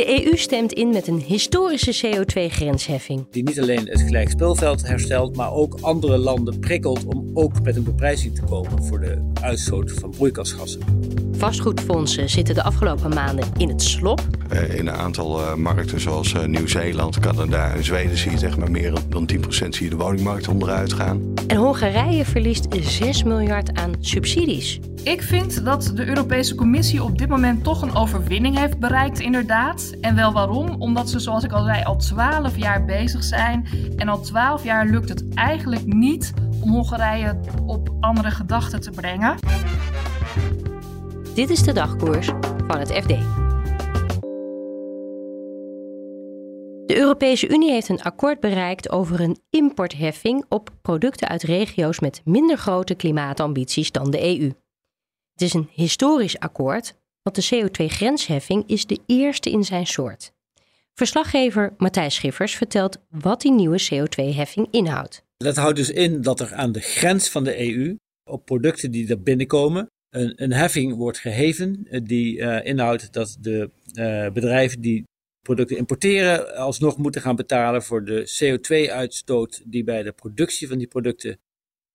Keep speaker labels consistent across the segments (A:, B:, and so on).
A: De EU stemt in met een historische CO2-grensheffing.
B: Die niet alleen het gelijk speelveld herstelt, maar ook andere landen prikkelt om ook met een beprijzing te komen voor de uitstoot van broeikasgassen.
A: Vastgoedfondsen zitten de afgelopen maanden in het slop.
C: Eh, in een aantal uh, markten zoals uh, Nieuw-Zeeland, Canada en Zweden zie je zeg maar meer dan 10% zie je de woningmarkt onderuit gaan.
A: En Hongarije verliest 6 miljard aan subsidies.
D: Ik vind dat de Europese Commissie op dit moment toch een overwinning heeft bereikt, inderdaad. En wel waarom? Omdat ze, zoals ik al zei, al 12 jaar bezig zijn. En al 12 jaar lukt het eigenlijk niet om Hongarije op andere gedachten te brengen.
A: Dit is de dagkoers van het FD. De Europese Unie heeft een akkoord bereikt over een importheffing op producten uit regio's met minder grote klimaatambities dan de EU. Het is een historisch akkoord, want de CO2-grensheffing is de eerste in zijn soort. Verslaggever Matthijs Schiffers vertelt wat die nieuwe CO2-heffing inhoudt.
B: Dat houdt dus in dat er aan de grens van de EU op producten die er binnenkomen een, heffing wordt geheven eh, die uh, inhoudt dat de uh, bedrijven die producten importeren alsnog moeten gaan betalen voor de CO2-uitstoot die bij de productie van die producten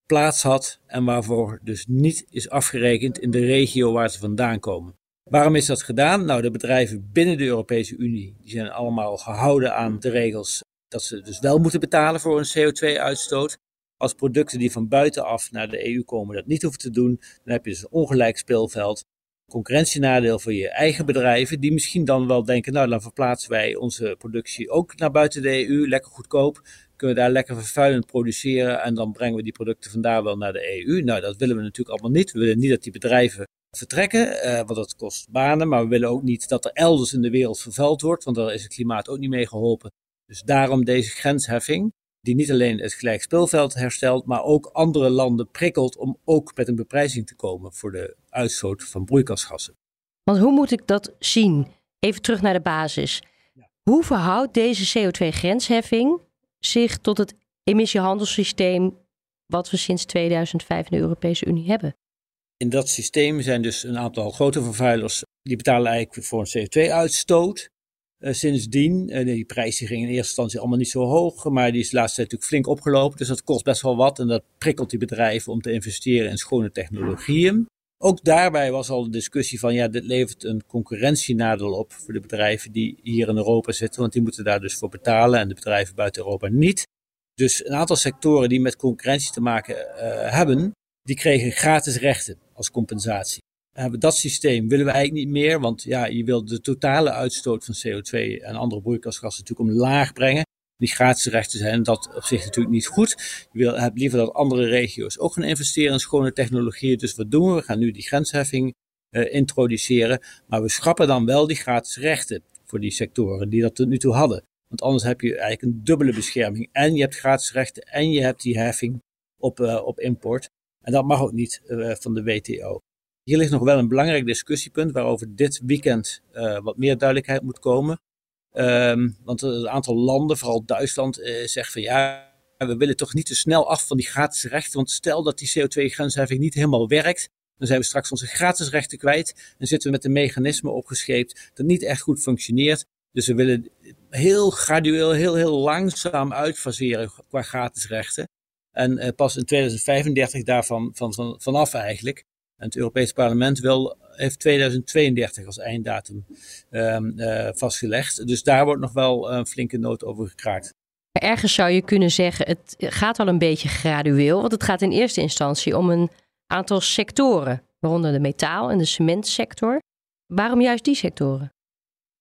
B: plaats had en waarvoor dus niet is afgerekend in de regio waar ze vandaan komen. Waarom is dat gedaan? Nou, de bedrijven binnen de Europese Unie die zijn allemaal gehouden aan de regels dat ze dus wel moeten betalen voor een CO2-uitstoot. Als producten die van buitenaf naar de EU komen dat niet hoeven te doen, dan heb je dus een ongelijk speelveld. Concurrentienadeel voor je eigen bedrijven, die misschien dan wel denken, nou dan verplaatsen wij onze productie ook naar buiten de EU, lekker goedkoop kunnen we daar lekker vervuilend produceren en dan brengen we die producten vandaar wel naar de EU. Nou, dat willen we natuurlijk allemaal niet. We willen niet dat die bedrijven vertrekken, eh, want dat kost banen, maar we willen ook niet dat er elders in de wereld vervuild wordt, want daar is het klimaat ook niet mee geholpen. Dus daarom deze grensheffing, die niet alleen het gelijk speelveld herstelt, maar ook andere landen prikkelt om ook met een beprijzing te komen voor de uitstoot van broeikasgassen.
A: Want hoe moet ik dat zien? Even terug naar de basis. Hoe verhoudt deze CO2-grensheffing zich tot het emissiehandelssysteem wat we sinds 2005 in de Europese Unie hebben.
B: In dat systeem zijn dus een aantal grote vervuilers die betalen eigenlijk voor een CO2-uitstoot. Uh, sindsdien, uh, die prijs ging in eerste instantie allemaal niet zo hoog, maar die is de laatste tijd natuurlijk flink opgelopen. Dus dat kost best wel wat en dat prikkelt die bedrijven om te investeren in schone technologieën. Ook daarbij was al de discussie van, ja, dit levert een concurrentienadeel op voor de bedrijven die hier in Europa zitten, want die moeten daar dus voor betalen en de bedrijven buiten Europa niet. Dus een aantal sectoren die met concurrentie te maken uh, hebben, die kregen gratis rechten als compensatie. Dat systeem willen we eigenlijk niet meer, want ja, je wilt de totale uitstoot van CO2 en andere broeikasgassen natuurlijk omlaag brengen die gratis rechten zijn dat op zich natuurlijk niet goed. Je wil, hebt liever dat andere regio's ook gaan investeren in schone technologieën. Dus wat doen we? We gaan nu die grensheffing uh, introduceren. Maar we schrappen dan wel die gratis rechten voor die sectoren die dat tot nu toe hadden. Want anders heb je eigenlijk een dubbele bescherming. En je hebt gratis rechten en je hebt die heffing op, uh, op import. En dat mag ook niet uh, van de WTO. Hier ligt nog wel een belangrijk discussiepunt waarover dit weekend wat meer duidelijkheid moet komen. Um, want een aantal landen, vooral Duitsland, uh, zegt van ja, we willen toch niet te snel af van die gratis rechten. Want stel dat die CO2-grensheffing niet helemaal werkt, dan zijn we straks onze gratis rechten kwijt. En zitten we met een mechanisme opgescheept dat niet echt goed functioneert. Dus we willen heel gradueel, heel, heel langzaam uitfaseren qua gratis rechten. En uh, pas in 2035 daarvan van, van, vanaf eigenlijk. Het Europees Parlement wil, heeft 2032 als einddatum um, uh, vastgelegd. Dus daar wordt nog wel een flinke noot over gekraakt.
A: Ergens zou je kunnen zeggen, het gaat al een beetje gradueel. Want het gaat in eerste instantie om een aantal sectoren. Waaronder de metaal- en de cementsector. Waarom juist die sectoren?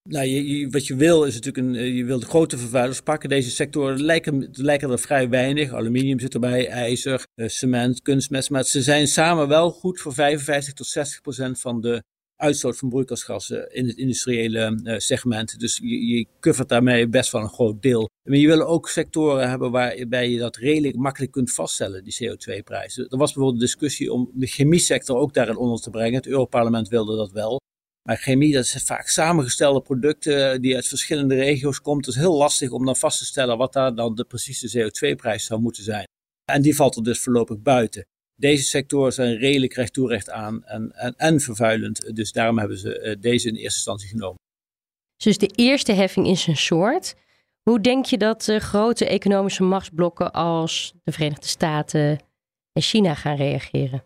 B: Nou, je, wat je wil is natuurlijk een, eh, je wil de grote vervuilers pakken. Deze sectoren lijken, er vrij weinig. Aluminium zit erbij, ijzer, eh, cement, kunstmest. Maar ze zijn samen wel goed voor 55 tot 60 procent van de uitstoot van broeikasgassen in het industriële segment. Dus je, je covert daarmee best wel een groot deel. Maar je wil ook sectoren hebben waarbij je dat redelijk makkelijk kunt vaststellen, die CO2-prijzen. Er was bijvoorbeeld een discussie om de chemiesector ook daarin onder te brengen. Het Europarlement wilde dat wel. Maar chemie, dat zijn vaak samengestelde producten die uit verschillende regio's komen. Het is heel lastig om dan vast te stellen wat daar dan de precieze CO2-prijs zou moeten zijn. En die valt er dus voorlopig buiten. Deze sectoren zijn redelijk recht toe recht aan en, en, en vervuilend. Dus daarom hebben ze eh, deze in eerste instantie genomen.
A: Dus de eerste heffing in zijn soort. Hoe denk je dat de grote economische machtsblokken als de Verenigde Staten en China gaan reageren?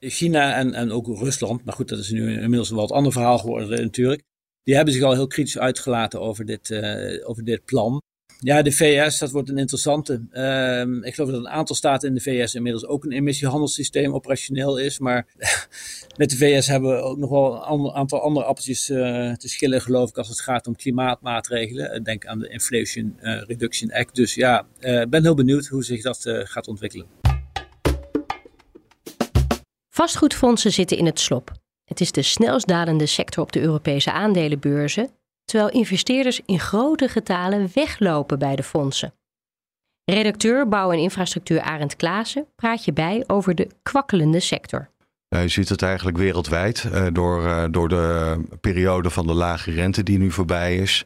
B: China en, en ook Rusland, maar goed, dat is nu inmiddels een wat ander verhaal geworden natuurlijk. Die hebben zich al heel kritisch uitgelaten over dit, uh, over dit plan. Ja, de VS, dat wordt een interessante. Uh, ik geloof dat een aantal staten in de VS inmiddels ook een emissiehandelssysteem operationeel is. Maar met de VS hebben we ook nog wel een aantal andere appeltjes uh, te schillen, geloof ik, als het gaat om klimaatmaatregelen. Denk aan de Inflation uh, Reduction Act. Dus ja, ik ben heel benieuwd hoe zich dat gaat ontwikkelen.
A: Vastgoedfondsen zitten in het slop. Het is de snelst dalende sector op de Europese aandelenbeurzen, terwijl investeerders in grote getalen weglopen bij de fondsen. Redacteur Bouw en Infrastructuur Arend Klaassen praat je bij over de kwakkelende sector.
C: je ziet het eigenlijk wereldwijd uh, door, uh, door de periode van de lage rente die nu voorbij is.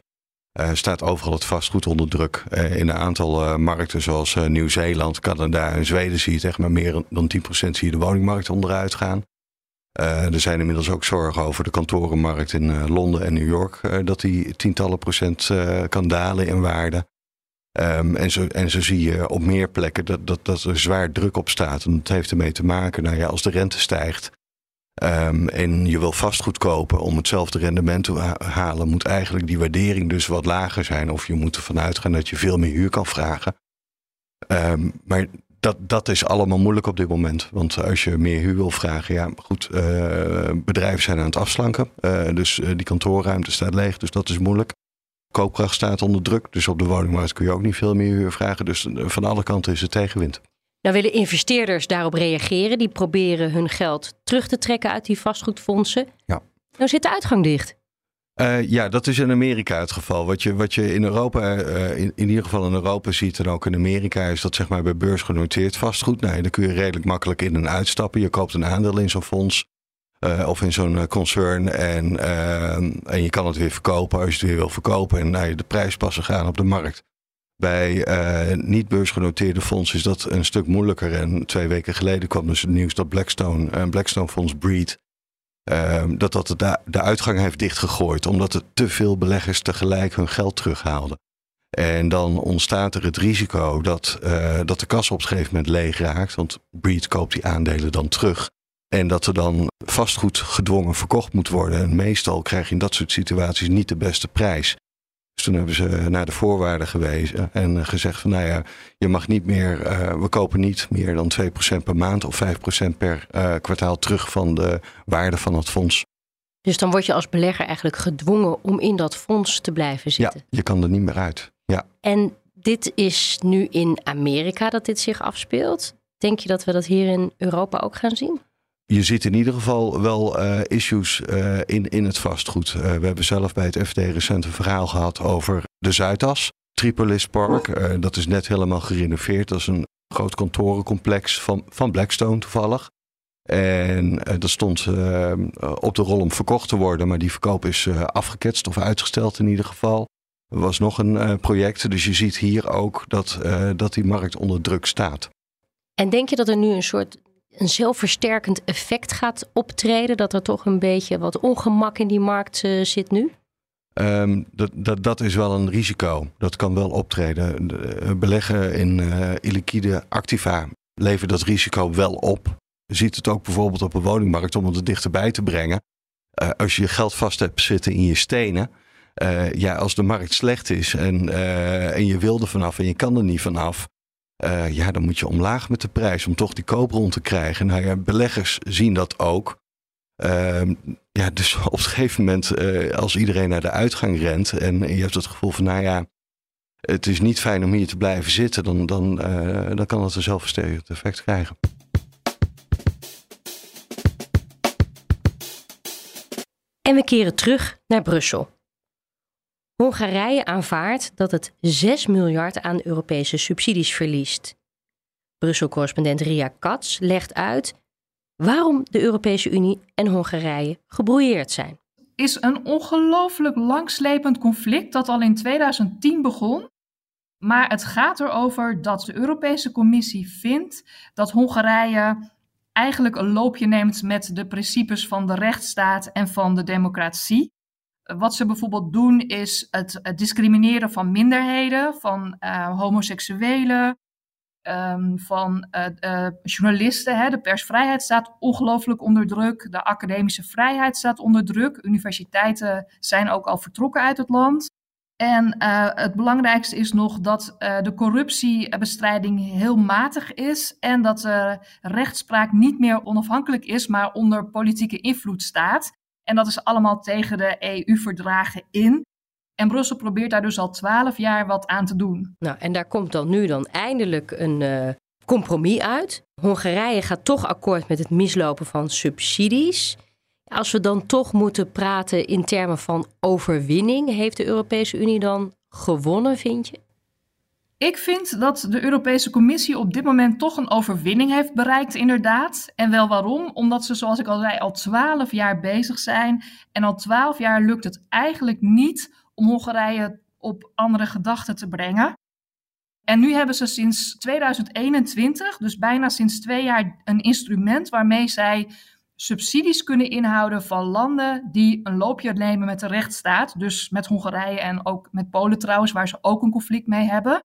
C: Uh, staat overal het vastgoed onder druk. Uh, in een aantal uh, markten zoals Nieuw-Zeeland, Canada en Zweden zie je maar meer dan 10% zie je de woningmarkt onderuit gaan. er zijn inmiddels ook zorgen over de kantorenmarkt in Londen en New York, dat die tientallen procent kan dalen in waarde. Um, en, zo, en zo zie je op meer plekken dat, dat, dat er zwaar druk op staat. En dat heeft ermee te maken, nou ja, als de rente stijgt, Um, en je wil vastgoed kopen om hetzelfde rendement te halen, moet eigenlijk die waardering dus wat lager zijn. Of je moet ervan uitgaan dat je veel meer huur kan vragen. Um, maar dat, dat is allemaal moeilijk op dit moment. Want als je meer huur wil vragen, ja, goed, uh, bedrijven zijn aan het afslanken. Uh, dus uh, die kantoorruimte staat leeg, dus dat is moeilijk. Koopkracht staat onder druk, dus op de woningmarkt kun je ook niet veel meer huur vragen. Dus van alle kanten is het tegenwind.
A: Nou willen investeerders daarop reageren. Die proberen hun geld terug te trekken uit die vastgoedfondsen.
C: Ja.
A: Nou zit de uitgang dicht.
C: Uh, ja, dat is in Amerika het geval. Wat je, wat je in Europa, uh, in, in ieder geval in Europa ziet en ook in Amerika, is dat zeg maar bij beurs genoteerd vastgoed. Nou, dan kun je redelijk makkelijk in en uitstappen. Je koopt een aandeel in zo'n fonds uh, of in zo'n concern en, en je kan het weer verkopen als je het weer wil verkopen. En nou, de prijspassen gaan op de markt. Bij uh, niet beursgenoteerde fondsen is dat een stuk moeilijker. En twee weken geleden kwam dus het nieuws dat Blackstone, een Blackstone fonds Breed, uh, dat dat de, uitgang heeft dichtgegooid. Omdat er te veel beleggers tegelijk hun geld terughaalden. En dan ontstaat er het risico dat, uh, dat de kas op een gegeven moment leeg raakt. Want Breed koopt die aandelen dan terug. En dat er dan vastgoed gedwongen verkocht moet worden. En meestal krijg je in dat soort situaties niet de beste prijs. Toen hebben ze naar de voorwaarden gewezen en gezegd van nou ja, je mag niet meer, uh, we kopen niet meer dan 2% per maand of 5% per uh, kwartaal terug van de waarde van het fonds.
A: Dus dan word je als belegger eigenlijk gedwongen om in dat fonds te blijven zitten.
C: Ja, je kan er niet meer uit. Ja.
A: En dit is nu in Amerika dat dit zich afspeelt. Denk je dat we dat hier in Europa ook gaan zien?
C: Je ziet in ieder geval wel uh, issues uh, in, in het vastgoed. Uh, we hebben zelf bij het FD recent een verhaal gehad over de Zuidas. Tripolis Park, dat is net helemaal gerenoveerd. Dat is een groot kantorencomplex van, van Blackstone toevallig. En dat stond op de rol om verkocht te worden, maar die verkoop is afgeketst of uitgesteld in ieder geval. Er was nog een project, dus je ziet hier ook dat, dat die markt onder druk staat.
A: En denk je dat er nu een soort een zelfversterkend effect gaat optreden? Dat er toch een beetje wat ongemak in die markt uh, zit nu?
C: Um, dat, dat, dat is wel een risico. Dat kan wel optreden. De, beleggen in uh, illiquide activa levert dat risico wel op. Je ziet het ook bijvoorbeeld op een woningmarkt om het er dichterbij te brengen. Als je je geld vast hebt zitten in je stenen. ja, als de markt slecht is en, en je wil er vanaf en je kan er niet vanaf. Uh, ja, dan moet je omlaag met de prijs om toch die koopron te krijgen. Nou ja, beleggers zien dat ook. Uh, ja, dus op een gegeven moment, uh, als iedereen naar de uitgang rent en je hebt het gevoel van, nou ja, het is niet fijn om hier te blijven zitten, dan, dan, uh, dan kan dat een zelfversterkend effect krijgen.
A: En we keren terug naar Brussel. Hongarije aanvaardt dat het 6 miljard aan Europese subsidies verliest. Brussel-correspondent Ria Katz legt uit waarom de Europese Unie en Hongarije gebrouilleerd zijn.
D: Is een ongelooflijk langslepend conflict dat al in 2010 begon. Maar het gaat erover dat de Europese Commissie vindt dat Hongarije eigenlijk een loopje neemt met de principes van de rechtsstaat en van de democratie. Wat ze bijvoorbeeld doen is het, discrimineren van minderheden, van uh, homoseksuelen, um, van uh, uh, journalisten. Hè. De persvrijheid staat ongelooflijk onder druk. De academische vrijheid staat onder druk. Universiteiten zijn ook al vertrokken uit het land. En het belangrijkste is nog dat de corruptiebestrijding heel matig is en dat rechtspraak niet meer onafhankelijk is, maar onder politieke invloed staat. En dat is allemaal tegen de EU-verdragen in. En Brussel probeert daar dus al twaalf jaar wat aan te doen.
A: Nou, en daar komt dan nu dan eindelijk een uh, compromis uit. Hongarije gaat toch akkoord met het mislopen van subsidies. Als we dan toch moeten praten in termen van overwinning, heeft de Europese Unie dan gewonnen, vind je?
D: Ik vind dat de Europese Commissie op dit moment toch een overwinning heeft bereikt, inderdaad. En wel waarom? Omdat ze, zoals ik al zei, al twaalf jaar bezig zijn. En al twaalf jaar lukt het eigenlijk niet om Hongarije op andere gedachten te brengen. En nu hebben ze sinds 2021, dus bijna sinds twee jaar, een instrument waarmee zij subsidies kunnen inhouden van landen die een loopje nemen met de rechtsstaat. Dus met Hongarije en ook met Polen trouwens, waar ze ook een conflict mee hebben.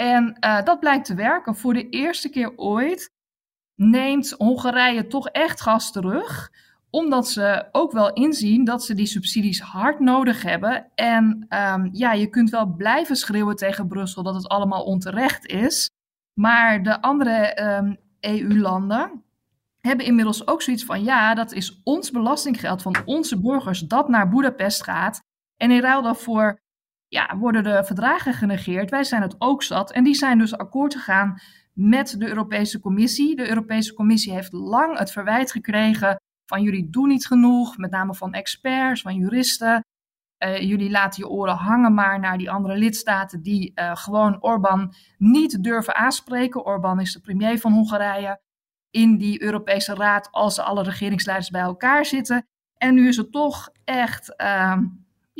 D: En uh, dat blijkt te werken. Voor de eerste keer ooit neemt Hongarije toch echt gas terug omdat ze ook wel inzien dat ze die subsidies hard nodig hebben. En um, ja, je kunt wel blijven schreeuwen tegen Brussel dat het allemaal onterecht is. Maar de andere EU-landen hebben inmiddels ook zoiets van: ja, dat is ons belastinggeld van onze burgers dat naar Boedapest gaat. En in ruil daarvoor ja, worden de verdragen genegeerd. Wij zijn het ook zat. En die zijn dus akkoord gegaan met de Europese Commissie. De Europese Commissie heeft lang het verwijt gekregen van jullie doen niet genoeg, met name van experts, van juristen. Uh, jullie laten je oren hangen maar naar die andere lidstaten die uh, gewoon Orbán niet durven aanspreken. Orbán is de premier van Hongarije in die Europese Raad als alle regeringsleiders bij elkaar zitten. En nu is het toch echt uh,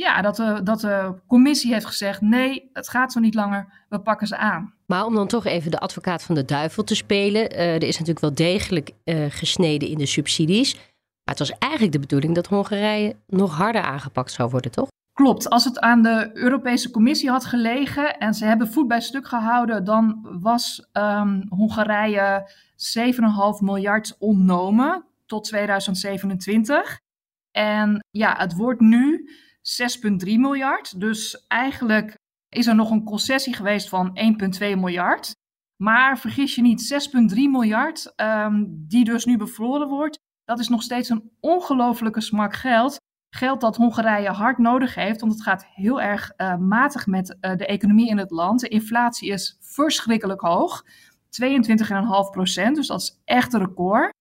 D: ja, dat, de, dat de commissie heeft gezegd: nee, het gaat zo niet langer, we pakken ze aan.
A: Maar om dan toch even de advocaat van de duivel te spelen. Uh, er is natuurlijk wel degelijk uh, gesneden in de subsidies. Maar het was eigenlijk de bedoeling dat Hongarije nog harder aangepakt zou worden, toch?
D: Klopt. Als het aan de Europese Commissie had gelegen en ze hebben voet bij stuk gehouden, dan was um, Hongarije 7,5 miljard ontnomen tot 2027. En ja, het wordt nu 6,3 miljard. Dus eigenlijk is er nog een concessie geweest van 1,2 miljard. Maar vergis je niet, 6,3 miljard, um, die dus nu bevroren wordt, dat is nog steeds een ongelofelijke smak geld. Geld dat Hongarije hard nodig heeft, want het gaat heel erg uh, matig met uh, de economie in het land. De inflatie is verschrikkelijk hoog, 22,5 procent, dus dat is echt een record.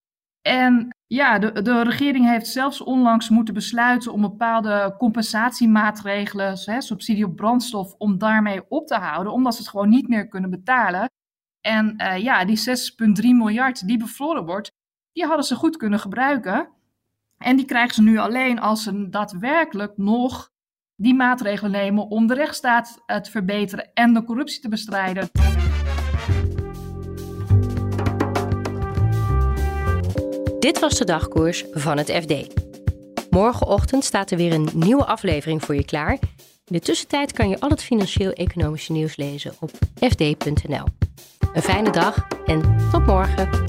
D: En ja, de, de regering heeft zelfs onlangs moeten besluiten om bepaalde compensatiemaatregelen, hè, subsidie op brandstof, om daarmee op te houden, omdat ze het gewoon niet meer kunnen betalen. En uh, ja, die 6,3 miljard die bevroren wordt, die hadden ze goed kunnen gebruiken. En die krijgen ze nu alleen als ze daadwerkelijk nog die maatregelen nemen om de rechtsstaat eh, te verbeteren en de corruptie te bestrijden.
A: Dit was de dagkoers van het FD. Morgenochtend staat er weer een nieuwe aflevering voor je klaar. In de tussentijd kan je al het financieel-economische nieuws lezen op fd.nl. Een fijne dag en tot morgen.